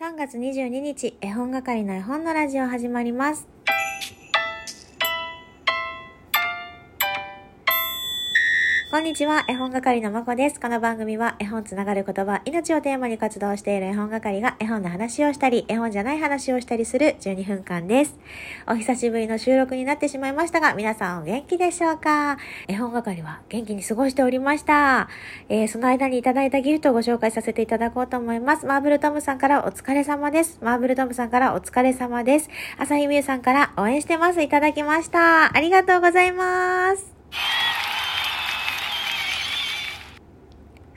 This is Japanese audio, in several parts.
3月22日、絵本係の絵本のラジオ始まります。こんにちは、絵本係のまこです。この番組は絵本つながる言葉、命をテーマに活動している絵本係が絵本の話をしたり、絵本じゃない話をしたりする12分間です。お久しぶりの収録になってしまいましたが、皆さんお元気でしょうか？絵本係は元気に過ごしておりました。えー、その間にいただいたギフトをご紹介させていただこうと思います。マーブルトムさんからお疲れ様です。マーブルトムさんからお疲れ様です。朝日みゆさんから応援してます。いただきました。ありがとうございます。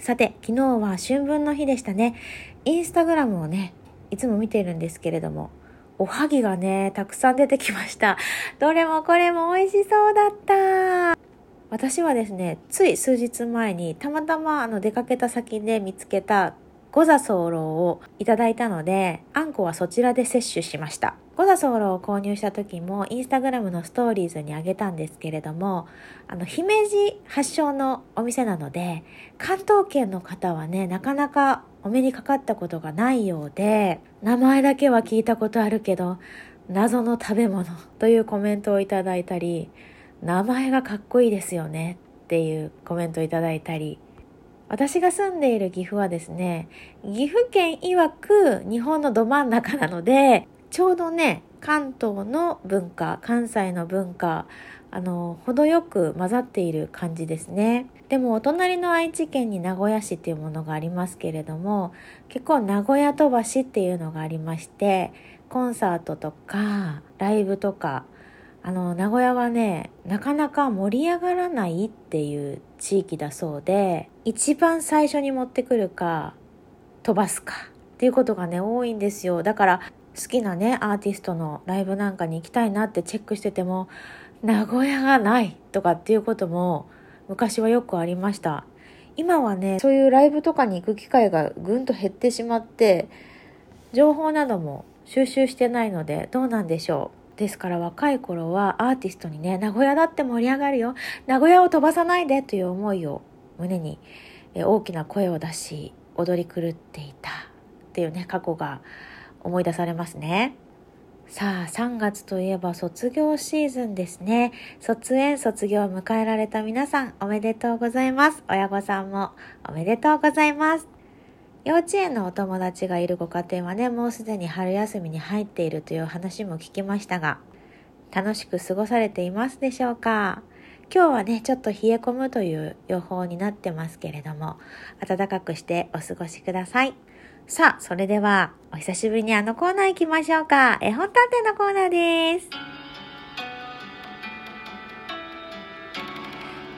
さて、昨日は春分の日でしたね。インスタグラムをね、いつも見てるんですけれども、おはぎがね、たくさん出てきました。どれもこれも美味しそうだった。私はですね、つい数日前にたまたまあの出かけた先で見つけたゴザソーローをいただいたので、あんこはそちらで摂取しました。ゴザソーローを購入した時もインスタグラムのストーリーズにあげたんですけれども、あの、姫路発祥のお店なので、関東圏の方はね、なかなかお目にかかったことがないようで、名前だけは聞いたことあるけど、謎の食べ物 というコメントをいただいたり、名前がかっこいいですよねっていうコメントをいただいたり、私が住んでいる岐阜はですね、岐阜県曰く日本のど真ん中なので、ちょうどね、関東の文化、関西の文化、あの、程よく混ざっている感じですね。でも、お隣の愛知県に名古屋市っていうものがありますけれども、結構名古屋飛ばしっていうのがありまして、コンサートとか、ライブとか、あの、名古屋はね、なかなか盛り上がらないっていう地域だそうで、一番最初に持ってくるか、飛ばすかっていうことがね、多いんですよ。だから、好きなね、アーティストのライブなんかに行きたいなってチェックしてても、名古屋がないとかっていうことも昔はよくありました。今はね、そういうライブとかに行く機会がぐんと減ってしまって、情報なども収集してないのでどうなんでしょう。ですから若い頃はアーティストにね、名古屋だって盛り上がるよ。名古屋を飛ばさないでという思いを胸に大きな声を出し踊り狂っていたっていうね、過去が思い出されますね。さあ、3月といえば卒業シーズンですね。卒園、卒業を迎えられた皆さん、おめでとうございます。親御さんもおめでとうございます。幼稚園のお友達がいるご家庭はね、もうすでに春休みに入っているという話も聞きましたが、楽しく過ごされていますでしょうか？今日はね、ちょっと冷え込むという予報になってますけれども、暖かくしてお過ごしください。さあ、それでは、お久しぶりにあのコーナー行きましょうか。絵本探偵のコーナーです。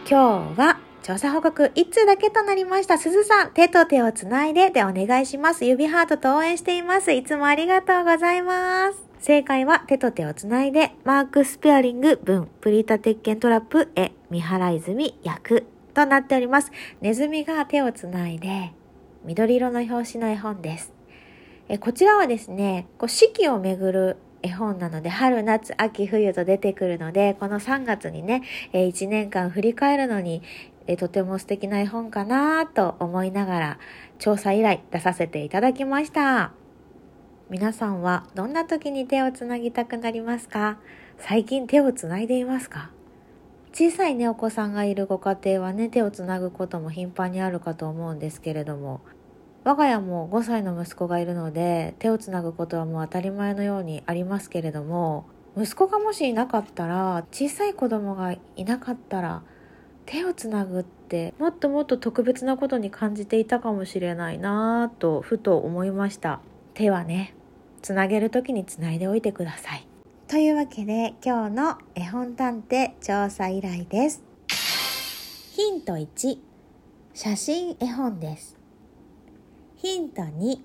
今日は、調査報告1通だけとなりました。すずさん、手と手をつないででお願いします。指ハートと応援しています。いつもありがとうございます。正解は手と手をつないで、マークスペアリング文、プリタ鉄拳トラップへ、見払い済み役となっております。ネズミが手をつないで、緑色の表紙の絵本です。えこちらはですね、こう四季をめぐる絵本なので、春、夏、秋、冬と出てくるので、この3月にね、え1年間振り返るのに、えとても素敵な絵本かなと思いながら、調査依頼出させていただきました。皆さんはどんな時に手をつなぎたくなりますか？最近手をつないでいますか？小さいね、お子さんがいるご家庭はね、手をつなぐことも頻繁にあるかと思うんですけれども、我が家も5歳の息子がいるので、手をつなぐことはもう当たり前のようにありますけれども、息子がもしいなかったら、小さい子供がいなかったら、手をつなぐってもっともっと特別なことに感じていたかもしれないなぁとふと思いました。手はね、つなげる時につないでおいてください。というわけで今日の絵本探偵調査依頼です。ヒント1、写真絵本です。ヒント2、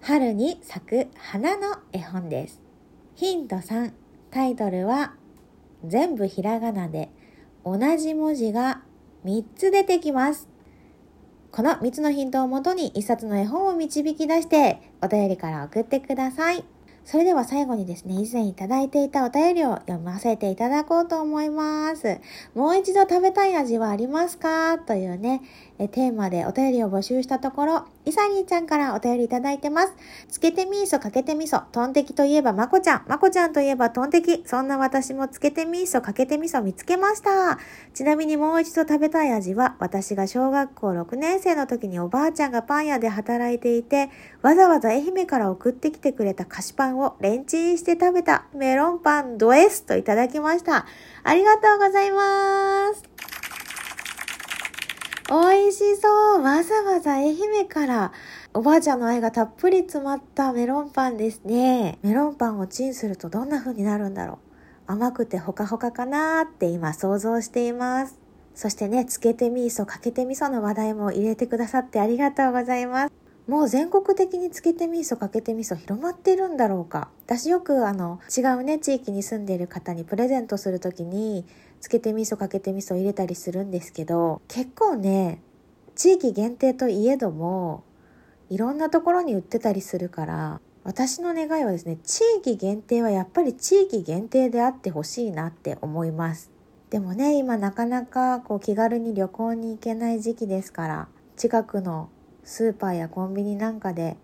春に咲く花の絵本です。ヒント3、タイトルは全部ひらがなで同じ文字が3つ出てきます。この3つのヒントをもとに1冊の絵本を導き出してお便りから送ってください。それでは最後にですね、以前いただいていたお便りを読ませていただこうと思います。もう一度食べたい味はありますか？というね、えテーマでお便りを募集したところ、イサリーちゃんからお便りいただいてます。つけてみーそ、かけてみそ。トンテキといえばまこちゃん。まこちゃんといえばトンテキ。そんな私もつけてみーそ、かけてみそ見つけました。ちなみにもう一度食べたい味は、私が小学校6年生の時におばあちゃんがパン屋で働いていて、わざわざ愛媛から送ってきてくれた菓子パンをレンチンして食べたメロンパンド S といただきました。ありがとうございます。美味しそうわざわざ愛媛からおばあちゃんの愛がたっぷり詰まったメロンパンですね。メロンパンをチンするとどんな風になるんだろう。甘くてほかほかかなーって今想像しています。そしてね、つけて味噌、かけて味噌の話題も入れてくださってありがとうございます。もう全国的につけて味噌、かけて味噌広まってるんだろうか。私よくあの違うね、地域に住んでいる方にプレゼントするときにつけて味噌かけて味噌入れたりするんですけど結構ね地域限定といえどもいろんなところに売ってたりするから私の願いはですね地域限定はやっぱり地域限定であってほしいなって思います。でもね今なかなかこう気軽に旅行に行けない時期ですから近くのスーパーやコンビニなんかで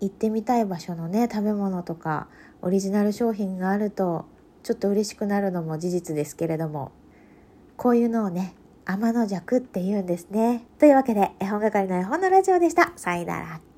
行ってみたい場所のね食べ物とかオリジナル商品があるとちょっと嬉しくなるのも事実ですけれどもこういうのをね、天の弱って言うんですね。というわけで、絵本係の絵本のラジオでした。さいなら、きょ